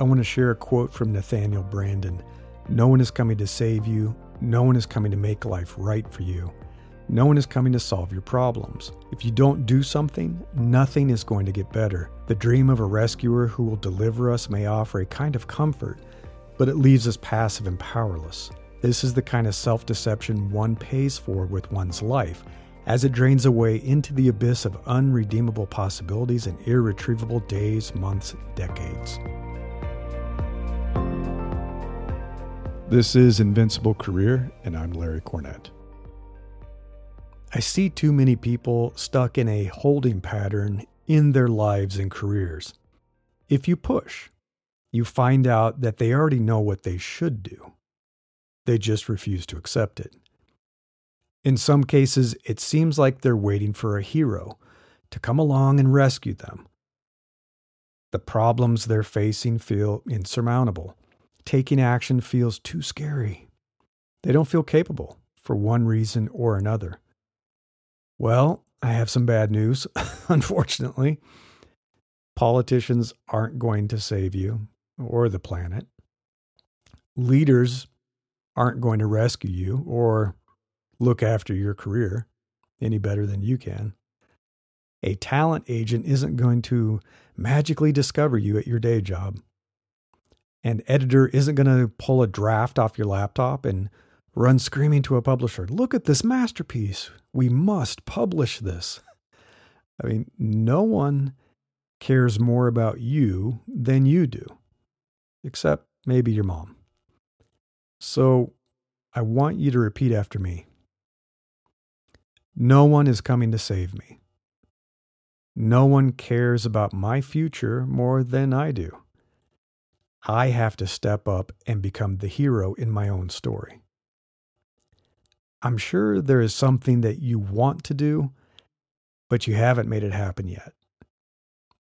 I want to share a quote from Nathaniel Branden No one is coming to save you, no one is coming to make life right for you. No one is coming to solve your problems. If you don't do something, nothing is going to get better. The dream of a rescuer who will deliver us may offer a kind of comfort, but it leaves us passive and powerless. This is the kind of self deception one pays for with one's life, as it drains away into the abyss of unredeemable possibilities and irretrievable days, months, decades. This is Invincible Career, and I'm Larry Cornett. I see too many people stuck in a holding pattern in their lives and careers. If you push, you find out that they already know what they should do. They just refuse to accept it. In some cases, it seems like they're waiting for a hero to come along and rescue them. The problems they're facing feel insurmountable. Taking action feels too scary. They don't feel capable for one reason or another. Well, I have some bad news, unfortunately. Politicians aren't going to save you or the planet. Leaders aren't going to rescue you or look after your career any better than you can. A talent agent isn't going to magically discover you at your day job. An editor isn't going to pull a draft off your laptop and run screaming to a publisher, Look at this masterpiece. We must publish this. I mean, no one cares more about you than you do, except maybe your mom. So I want you to repeat after me No one is coming to save me. No one cares about my future more than I do. I have to step up and become the hero in my own story. I'm sure there is something that you want to do, but you haven't made it happen yet.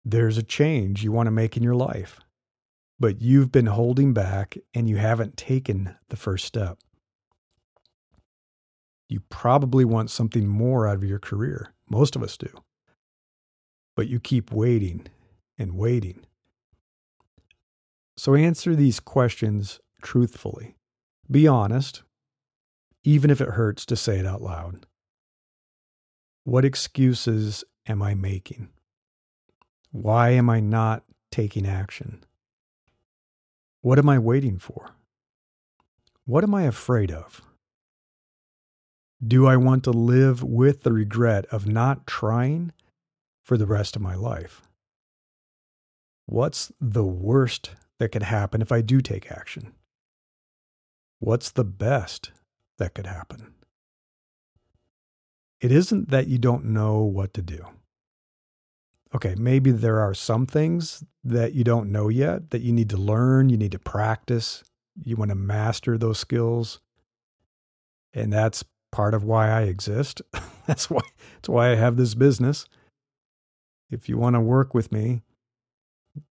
There's a change you want to make in your life, but you've been holding back and you haven't taken the first step. You probably want something more out of your career. Most of us do. But you keep waiting and waiting. So answer these questions truthfully. Be honest even if it hurts to say it out loud. What excuses am I making? Why am I not taking action? What am I waiting for? What am I afraid of? Do I want to live with the regret of not trying for the rest of my life? What's the worst that could happen if I do take action? What's the best that could happen. It isn't that you don't know what to do. Okay, maybe there are some things that you don't know yet that you need to learn, you need to practice, you want to master those skills. And that's part of why I exist. that's why that's why I have this business. If you want to work with me,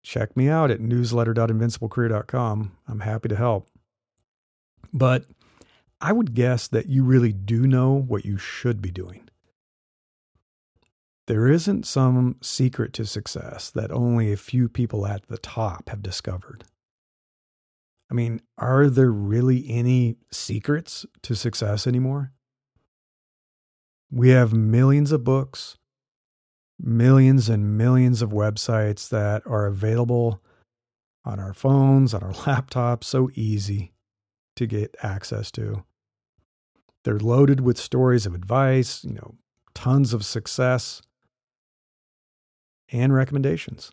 check me out at newsletter.invinciblecareer.com. I'm happy to help. But I would guess that you really do know what you should be doing. There isn't some secret to success that only a few people at the top have discovered. I mean, are there really any secrets to success anymore? We have millions of books, millions and millions of websites that are available on our phones, on our laptops, so easy to get access to. They're loaded with stories of advice, you know, tons of success and recommendations.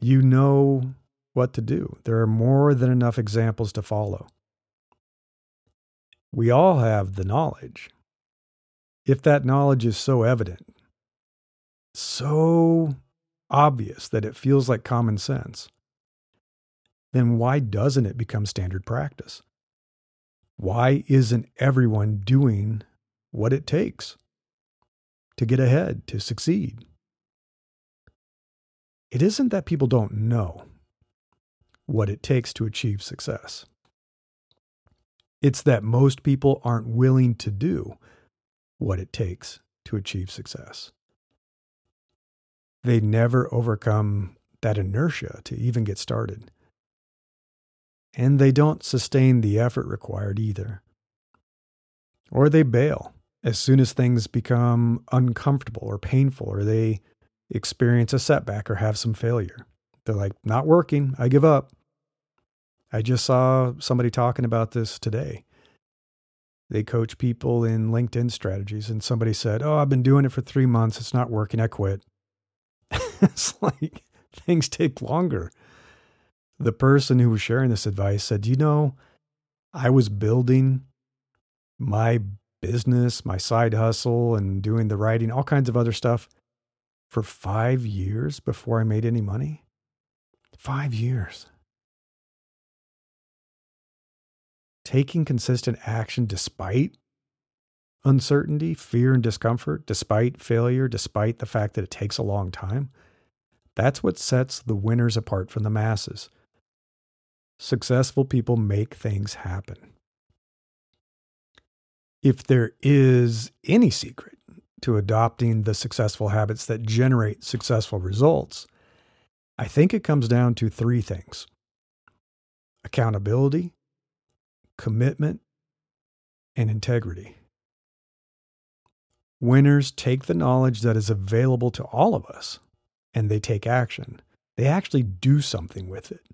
You know what to do. There are more than enough examples to follow. We all have the knowledge. If that knowledge is so evident, so obvious that it feels like common sense, then why doesn't it become standard practice? Why isn't everyone doing what it takes to get ahead, to succeed? It isn't that people don't know what it takes to achieve success. It's that most people aren't willing to do what it takes to achieve success. They never overcome that inertia to even get started. And they don't sustain the effort required either. Or they bail as soon as things become uncomfortable or painful, or they experience a setback or have some failure. They're like, not working, I give up. I just saw somebody talking about this today. They coach people in LinkedIn strategies, and somebody said, Oh, I've been doing it for three months. It's not working. I quit. it's like things take longer. The person who was sharing this advice said, You know, I was building my business, my side hustle, and doing the writing, all kinds of other stuff for five years before I made any money. Five years. Taking consistent action despite uncertainty, fear, and discomfort, despite failure, despite the fact that it takes a long time, that's what sets the winners apart from the masses. Successful people make things happen. If there is any secret to adopting the successful habits that generate successful results, I think it comes down to three things accountability, commitment, and integrity. Winners take the knowledge that is available to all of us and they take action. They actually do something with it.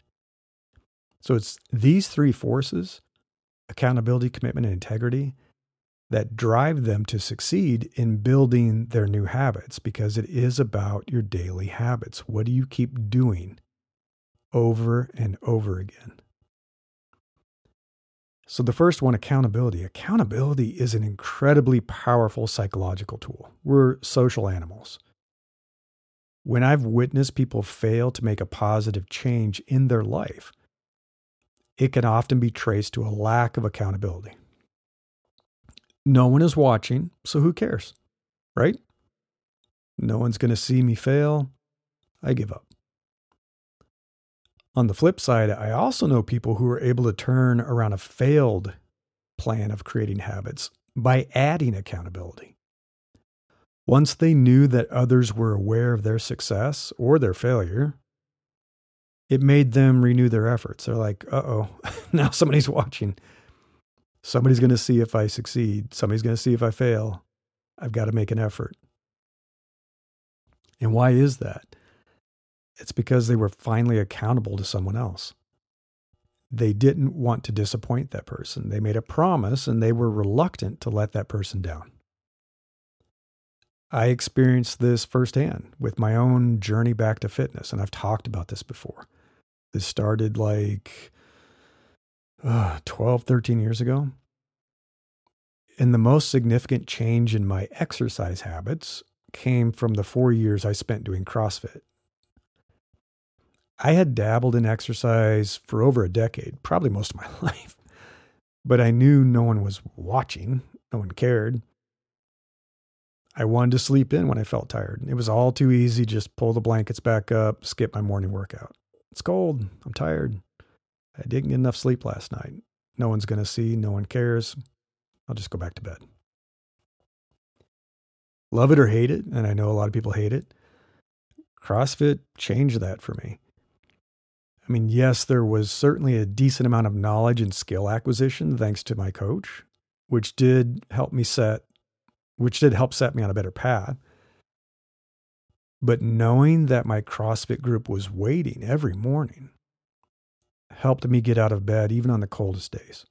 So it's these three forces accountability, commitment, and integrity that drive them to succeed in building their new habits because it is about your daily habits. What do you keep doing over and over again? So, the first one accountability. Accountability is an incredibly powerful psychological tool. We're social animals. When I've witnessed people fail to make a positive change in their life, it can often be traced to a lack of accountability. No one is watching, so who cares? Right? No one's going to see me fail. I give up. On the flip side, I also know people who are able to turn around a failed plan of creating habits by adding accountability. Once they knew that others were aware of their success or their failure, it made them renew their efforts. They're like, uh oh, now somebody's watching. Somebody's going to see if I succeed. Somebody's going to see if I fail. I've got to make an effort. And why is that? It's because they were finally accountable to someone else. They didn't want to disappoint that person. They made a promise and they were reluctant to let that person down. I experienced this firsthand with my own journey back to fitness, and I've talked about this before. This started like uh, 12, 13 years ago. And the most significant change in my exercise habits came from the four years I spent doing CrossFit. I had dabbled in exercise for over a decade, probably most of my life, but I knew no one was watching, no one cared. I wanted to sleep in when I felt tired. It was all too easy, just pull the blankets back up, skip my morning workout. It's cold, I'm tired. I didn't get enough sleep last night. No one's going to see, no one cares. I'll just go back to bed. Love it or hate it, and I know a lot of people hate it. CrossFit changed that for me. I mean, yes, there was certainly a decent amount of knowledge and skill acquisition thanks to my coach, which did help me set, which did help set me on a better path. But knowing that my CrossFit group was waiting every morning helped me get out of bed even on the coldest days.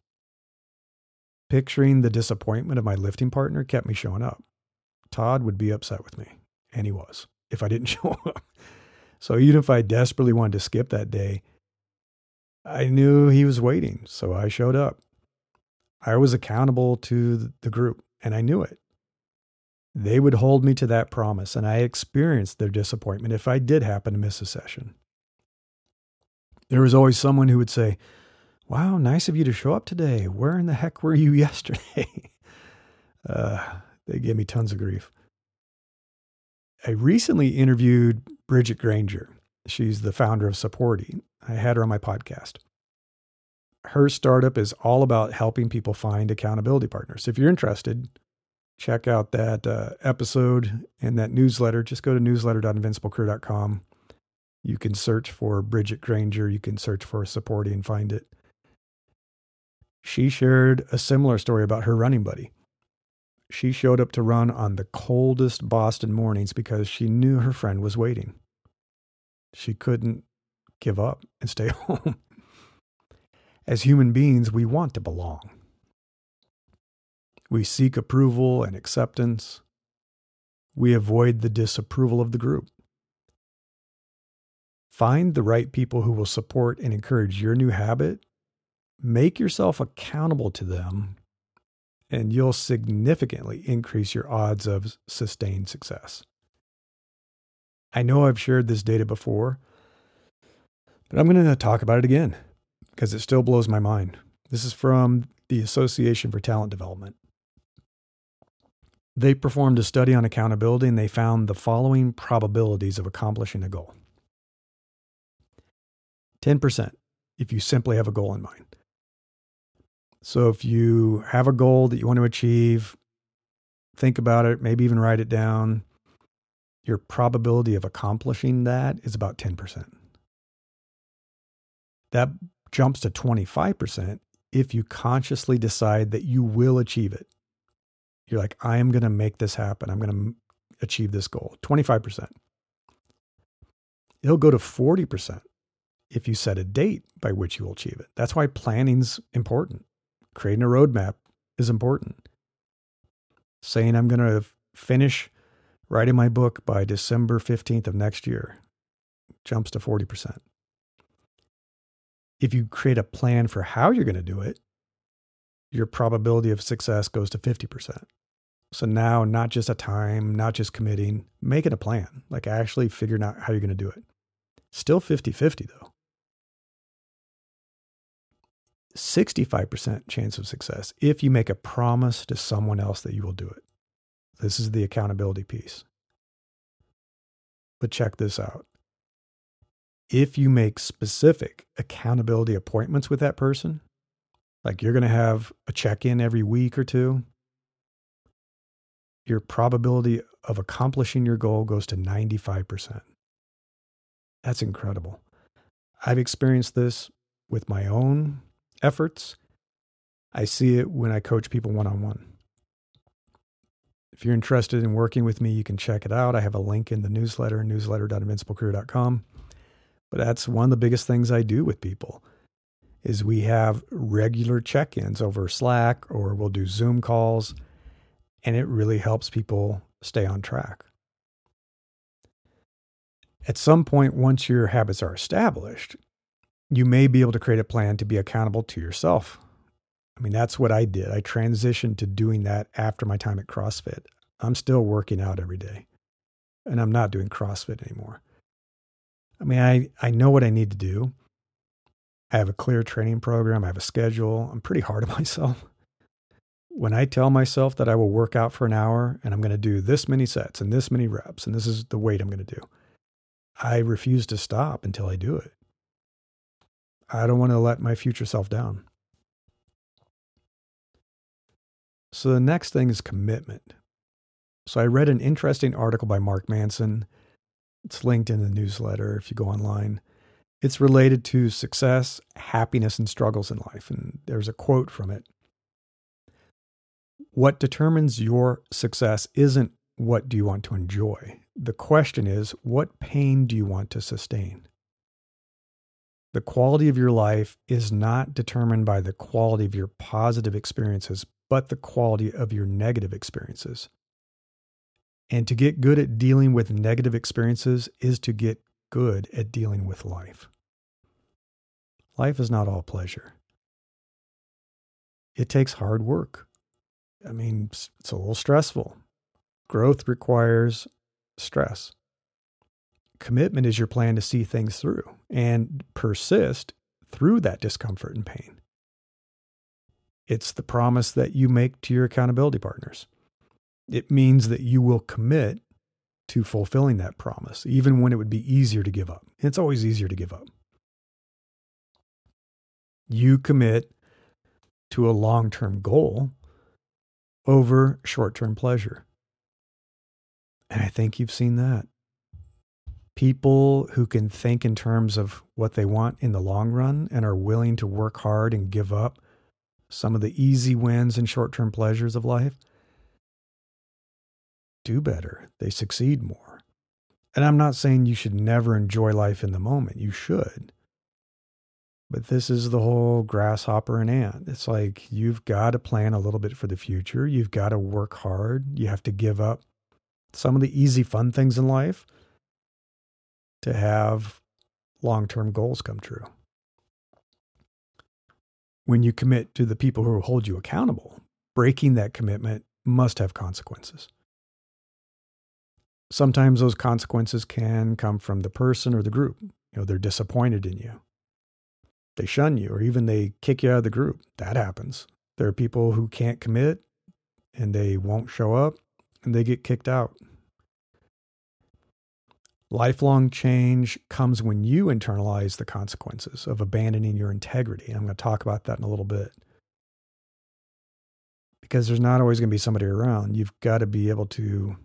Picturing the disappointment of my lifting partner kept me showing up. Todd would be upset with me, and he was, if I didn't show up. So even if I desperately wanted to skip that day, I knew he was waiting, so I showed up. I was accountable to the group, and I knew it. They would hold me to that promise, and I experienced their disappointment if I did happen to miss a session. There was always someone who would say, Wow, nice of you to show up today. Where in the heck were you yesterday? uh, they gave me tons of grief. I recently interviewed Bridget Granger. She's the founder of Supporty. I had her on my podcast. Her startup is all about helping people find accountability partners. If you're interested, check out that uh, episode and that newsletter. Just go to newsletter.invinciblecareer.com. You can search for Bridget Granger, you can search for Supporty and find it. She shared a similar story about her running buddy. She showed up to run on the coldest Boston mornings because she knew her friend was waiting. She couldn't give up and stay home. As human beings, we want to belong. We seek approval and acceptance. We avoid the disapproval of the group. Find the right people who will support and encourage your new habit. Make yourself accountable to them, and you'll significantly increase your odds of sustained success. I know I've shared this data before, but I'm going to talk about it again because it still blows my mind. This is from the Association for Talent Development. They performed a study on accountability and they found the following probabilities of accomplishing a goal 10% if you simply have a goal in mind. So if you have a goal that you want to achieve, think about it, maybe even write it down. Your probability of accomplishing that is about 10%. That jumps to 25% if you consciously decide that you will achieve it. You're like, I am going to make this happen. I'm going to achieve this goal. 25%. It'll go to 40% if you set a date by which you will achieve it. That's why planning's important. Creating a roadmap is important. Saying I'm going to finish writing my book by December 15th of next year jumps to 40%. If you create a plan for how you're going to do it, your probability of success goes to 50%. So now, not just a time, not just committing, make it a plan, like actually figuring out how you're going to do it. Still 50 50 though. 65% chance of success if you make a promise to someone else that you will do it. This is the accountability piece. But check this out if you make specific accountability appointments with that person, like you're going to have a check in every week or two, your probability of accomplishing your goal goes to 95%. That's incredible. I've experienced this with my own efforts. I see it when I coach people one on one. If you're interested in working with me, you can check it out. I have a link in the newsletter, newsletter.invinciblecareer.com. But that's one of the biggest things I do with people is we have regular check-ins over Slack or we'll do Zoom calls and it really helps people stay on track. At some point once your habits are established, you may be able to create a plan to be accountable to yourself. I mean, that's what I did. I transitioned to doing that after my time at CrossFit. I'm still working out every day and I'm not doing CrossFit anymore. I mean, I, I know what I need to do. I have a clear training program. I have a schedule. I'm pretty hard on myself. When I tell myself that I will work out for an hour and I'm going to do this many sets and this many reps and this is the weight I'm going to do, I refuse to stop until I do it. I don't want to let my future self down. So the next thing is commitment. So I read an interesting article by Mark Manson it's linked in the newsletter if you go online. It's related to success, happiness, and struggles in life. And there's a quote from it What determines your success isn't what do you want to enjoy. The question is, what pain do you want to sustain? The quality of your life is not determined by the quality of your positive experiences, but the quality of your negative experiences. And to get good at dealing with negative experiences is to get good at dealing with life. Life is not all pleasure. It takes hard work. I mean, it's a little stressful. Growth requires stress. Commitment is your plan to see things through and persist through that discomfort and pain. It's the promise that you make to your accountability partners it means that you will commit to fulfilling that promise, even when it would be easier to give up. It's always easier to give up. You commit to a long term goal over short term pleasure. And I think you've seen that. People who can think in terms of what they want in the long run and are willing to work hard and give up some of the easy wins and short term pleasures of life do better. They succeed more. And I'm not saying you should never enjoy life in the moment. You should. But this is the whole grasshopper and ant. It's like you've got to plan a little bit for the future. You've got to work hard. You have to give up some of the easy, fun things in life to have long term goals come true. When you commit to the people who hold you accountable, breaking that commitment must have consequences. Sometimes those consequences can come from the person or the group. You know, they're disappointed in you. They shun you or even they kick you out of the group. That happens. There are people who can't commit and they won't show up and they get kicked out. Lifelong change comes when you internalize the consequences of abandoning your integrity. I'm going to talk about that in a little bit. Because there's not always going to be somebody around. You've got to be able to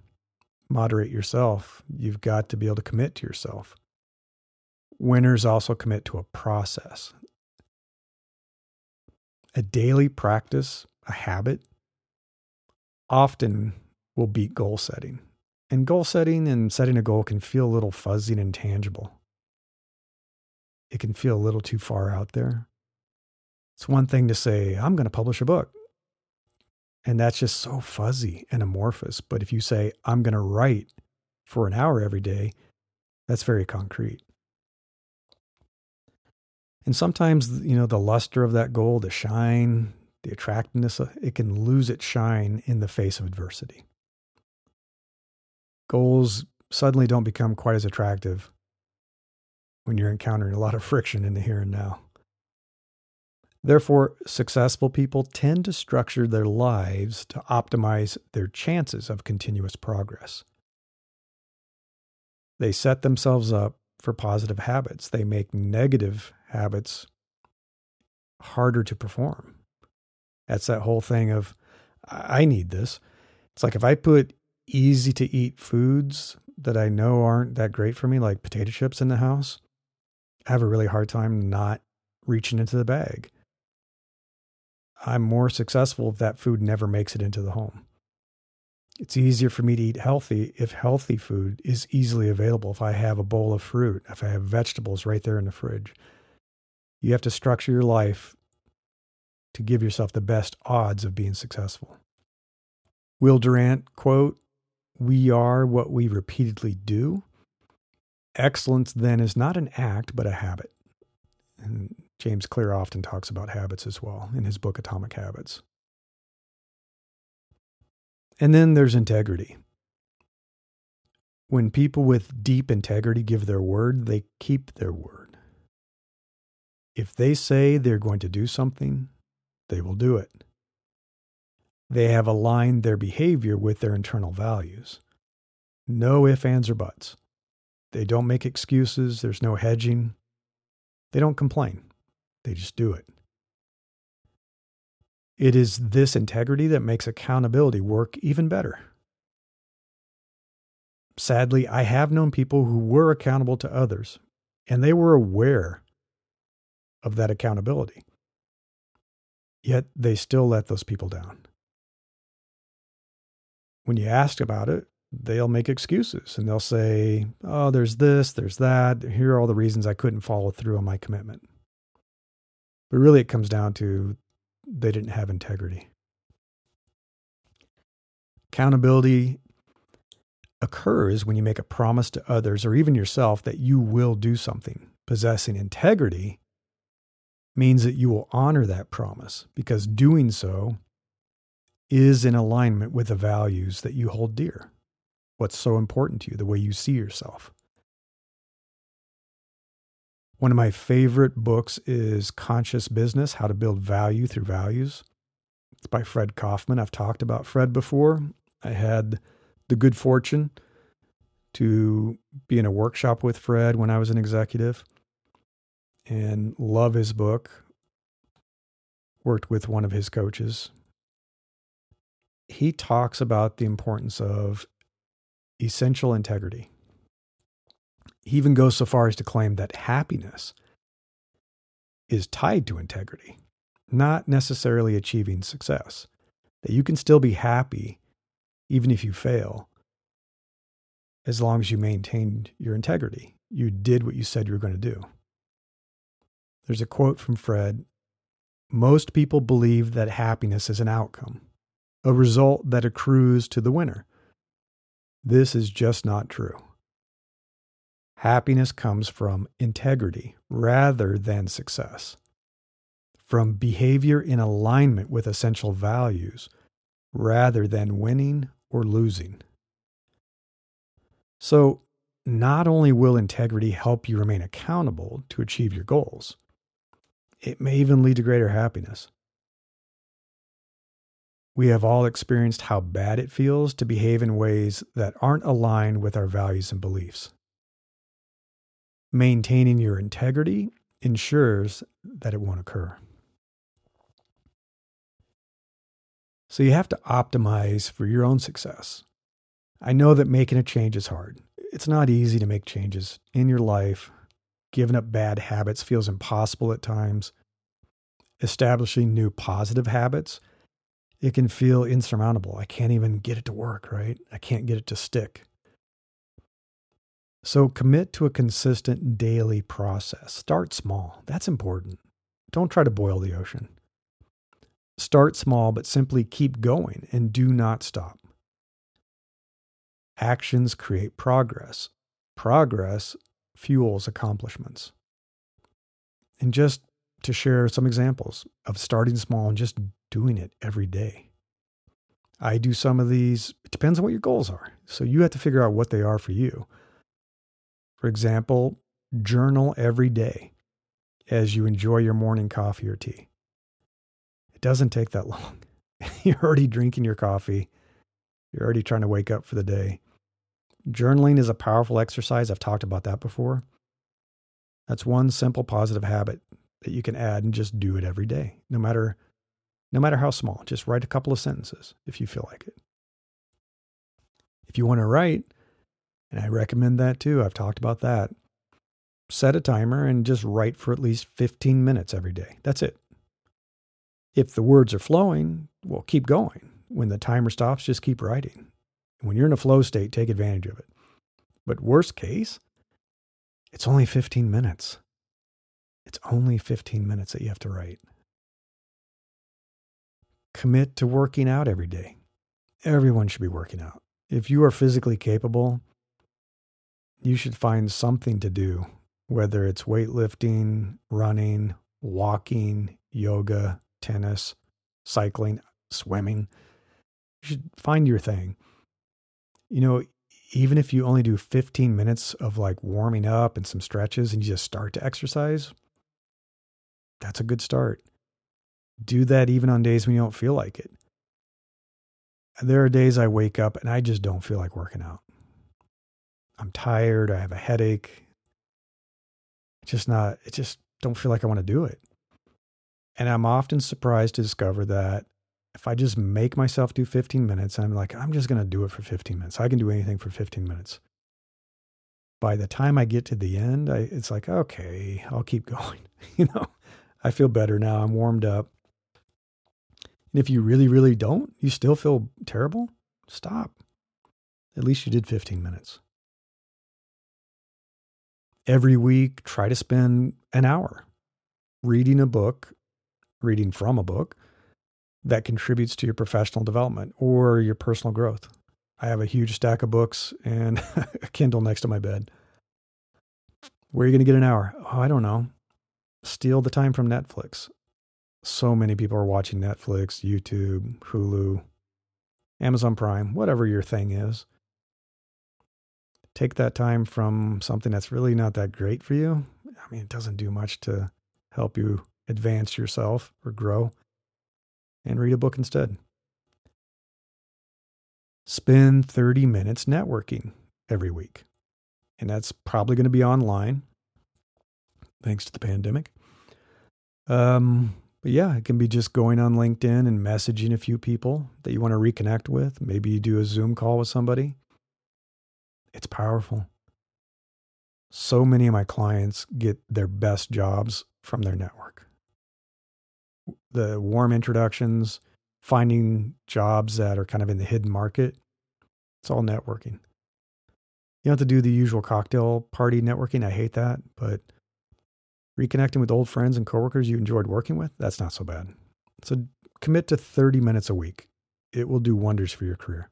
moderate yourself. You've got to be able to commit to yourself. Winners also commit to a process. A daily practice, a habit, often will beat goal setting. And goal setting and setting a goal can feel a little fuzzy and intangible. It can feel a little too far out there. It's one thing to say, I'm going to publish a book. And that's just so fuzzy and amorphous. But if you say, I'm going to write for an hour every day, that's very concrete. And sometimes, you know, the luster of that goal, the shine, the attractiveness, uh, it can lose its shine in the face of adversity goals suddenly don't become quite as attractive when you're encountering a lot of friction in the here and now. Therefore, successful people tend to structure their lives to optimize their chances of continuous progress. They set themselves up for positive habits. They make negative habits harder to perform. That's that whole thing of, I need this. It's like if I put easy to eat foods that I know aren't that great for me, like potato chips in the house, I have a really hard time not reaching into the bag. I'm more successful if that food never makes it into the home. It's easier for me to eat healthy if healthy food is easily available. If I have a bowl of fruit, if I have vegetables right there in the fridge. You have to structure your life to give yourself the best odds of being successful. Will Durant quote, we are what we repeatedly do. Excellence then is not an act, but a habit. And James Clear often talks about habits as well in his book Atomic Habits. And then there's integrity. When people with deep integrity give their word, they keep their word. If they say they're going to do something, they will do it. They have aligned their behavior with their internal values. No ifs, ands, or buts. They don't make excuses. There's no hedging. They don't complain. They just do it. It is this integrity that makes accountability work even better. Sadly, I have known people who were accountable to others, and they were aware of that accountability. Yet they still let those people down when you ask about it, they'll make excuses and they'll say, oh, there's this, there's that. Here are all the reasons I couldn't follow through on my commitment. But really, it comes down to they didn't have integrity. Accountability occurs when you make a promise to others or even yourself that you will do something. Possessing integrity means that you will honor that promise because doing so is in alignment with the values that you hold dear. What's so important to you, the way you see yourself. One of my favorite books is Conscious Business How to Build Value Through Values. It's by Fred Kofman. I've talked about Fred before. I had the good fortune to be in a workshop with Fred when I was an executive and love his book. Worked with one of his coaches, he talks about the importance of essential integrity. He even goes so far as to claim that happiness is tied to integrity, not necessarily achieving success. That you can still be happy even if you fail, as long as you maintained your integrity. You did what you said you were going to do. There's a quote from Fred Most people believe that happiness is an outcome, a result that accrues to the winner. This is just not true. Happiness comes from integrity rather than success, from behavior in alignment with essential values rather than winning or losing. So, not only will integrity help you remain accountable to achieve your goals, it may even lead to greater happiness. We have all experienced how bad it feels to behave in ways that aren't aligned with our values and beliefs. Maintaining your integrity ensures that it won't occur. So you have to optimize for your own success. I know that making a change is hard. It's not easy to make changes in your life. Giving up bad habits feels impossible at times. Establishing new positive habits, it can feel insurmountable. I can't even get it to work, right? I can't get it to stick. So commit to a consistent daily process. Start small. That's important. Don't try to boil the ocean. Start small, but simply keep going and do not stop. Actions create progress. Progress fuels accomplishments. And just to share some examples of starting small and just doing it every day. I do some of these, it depends on what your goals are. So you have to figure out what they are for you. For example, journal every day as you enjoy your morning coffee or tea. It doesn't take that long. You're already drinking your coffee. You're already trying to wake up for the day. Journaling is a powerful exercise. I've talked about that before. That's one simple positive habit that you can add and just do it every day, no matter no matter how small. Just write a couple of sentences if you feel like it. If you want to write, and I recommend that too. I've talked about that. Set a timer and just write for at least 15 minutes every day. That's it. If the words are flowing, well, keep going. When the timer stops, just keep writing. When you're in a flow state, take advantage of it. But worst case, it's only 15 minutes. It's only 15 minutes that you have to write. Commit to working out every day. Everyone should be working out. If you are physically capable, you should find something to do, whether it's weightlifting, running, walking, yoga, tennis, cycling, swimming. You should find your thing. You know, even if you only do 15 minutes of like warming up and some stretches and you just start to exercise, that's a good start. Do that even on days when you don't feel like it. There are days I wake up and I just don't feel like working out. I'm tired. I have a headache. It's just not, it just don't feel like I want to do it. And I'm often surprised to discover that if I just make myself do 15 minutes, I'm like, I'm just going to do it for 15 minutes. I can do anything for 15 minutes. By the time I get to the end, I, it's like, okay, I'll keep going. you know, I feel better now. I'm warmed up. And if you really, really don't, you still feel terrible, stop. At least you did 15 minutes. Every week, try to spend an hour reading a book reading from a book that contributes to your professional development or your personal growth. I have a huge stack of books and a Kindle next to my bed. Where are you going to get an hour? Oh, I don't know. Steal the time from Netflix. So many people are watching Netflix, YouTube, Hulu, Amazon Prime, whatever your thing is. Take that time from something that's really not that great for you. I mean, it doesn't do much to help you advance yourself or grow, and read a book instead. Spend 30 minutes networking every week. And that's probably going to be online, thanks to the pandemic. Um, but yeah, it can be just going on LinkedIn and messaging a few people that you want to reconnect with. Maybe you do a Zoom call with somebody. It's powerful. so many of my clients get their best jobs from their network. The warm introductions, finding jobs that are kind of in the hidden market, it's all networking. You don't have to do the usual cocktail party networking. I hate that, but reconnecting with old friends and coworkers you enjoyed working with, that's not so bad. So commit to 30 minutes a week. It will do wonders for your career.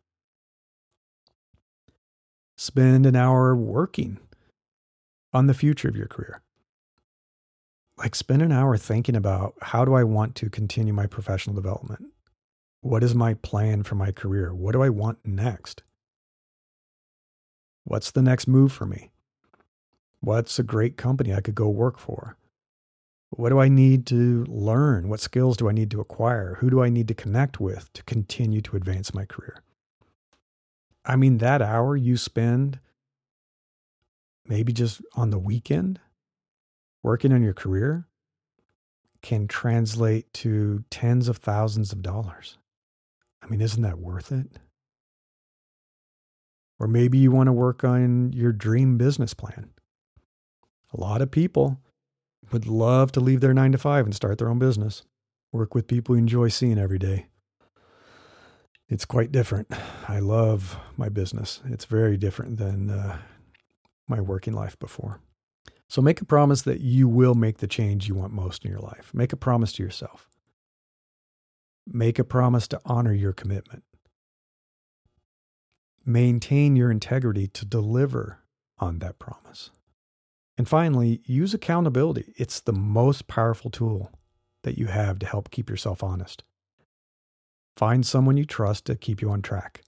Spend an hour working on the future of your career. Like, spend an hour thinking about how do I want to continue my professional development? What is my plan for my career? What do I want next? What's the next move for me? What's a great company I could go work for? What do I need to learn? What skills do I need to acquire? Who do I need to connect with to continue to advance my career? I mean, that hour you spend maybe just on the weekend working on your career can translate to tens of thousands of dollars. I mean, isn't that worth it? Or maybe you want to work on your dream business plan. A lot of people would love to leave their nine to five and start their own business, work with people you enjoy seeing every day. It's quite different. I love my business. It's very different than uh, my working life before. So make a promise that you will make the change you want most in your life. Make a promise to yourself. Make a promise to honor your commitment. Maintain your integrity to deliver on that promise. And finally, use accountability. It's the most powerful tool that you have to help keep yourself honest. Find someone you trust to keep you on track.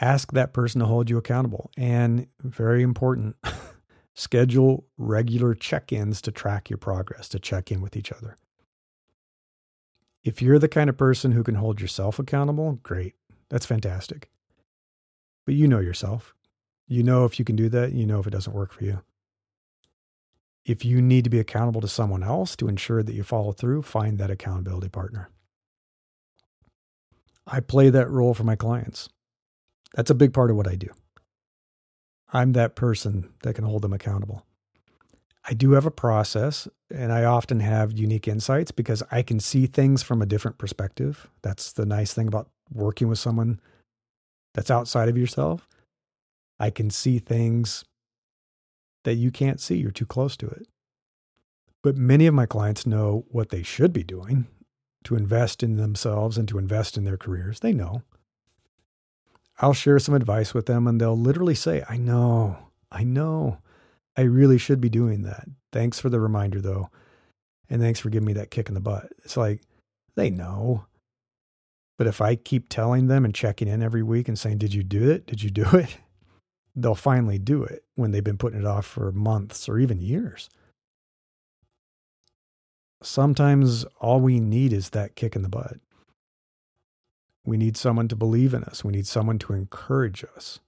Ask that person to hold you accountable. And very important, schedule regular check ins to track your progress, to check in with each other. If you're the kind of person who can hold yourself accountable, great. That's fantastic. But you know yourself. You know if you can do that, you know if it doesn't work for you. If you need to be accountable to someone else to ensure that you follow through, find that accountability partner. I play that role for my clients. That's a big part of what I do. I'm that person that can hold them accountable. I do have a process and I often have unique insights because I can see things from a different perspective. That's the nice thing about working with someone that's outside of yourself. I can see things that you can't see, you're too close to it. But many of my clients know what they should be doing to invest in themselves and to invest in their careers. They know. I'll share some advice with them and they'll literally say, I know, I know. I really should be doing that. Thanks for the reminder, though. And thanks for giving me that kick in the butt. It's like, they know. But if I keep telling them and checking in every week and saying, Did you do it? Did you do it? They'll finally do it when they've been putting it off for months or even years. Sometimes all we need is that kick in the butt. We need someone to believe in us. We need someone to encourage us.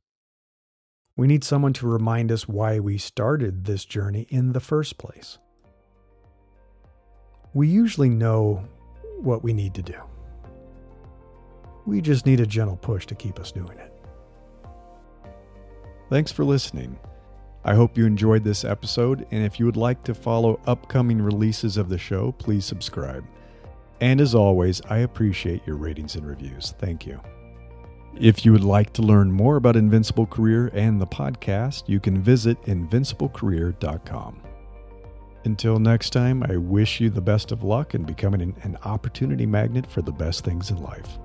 We need someone to remind us why we started this journey in the first place. We usually know what we need to do. We just need a gentle push to keep us doing it. Thanks for listening. I hope you enjoyed this episode, and if you would like to follow upcoming releases of the show, please subscribe. And as always, I appreciate your ratings and reviews. Thank you. If you would like to learn more about Invincible Career and the podcast, you can visit invinciblecareer.com. Until next time, I wish you the best of luck in becoming an, an opportunity magnet for the best things in life.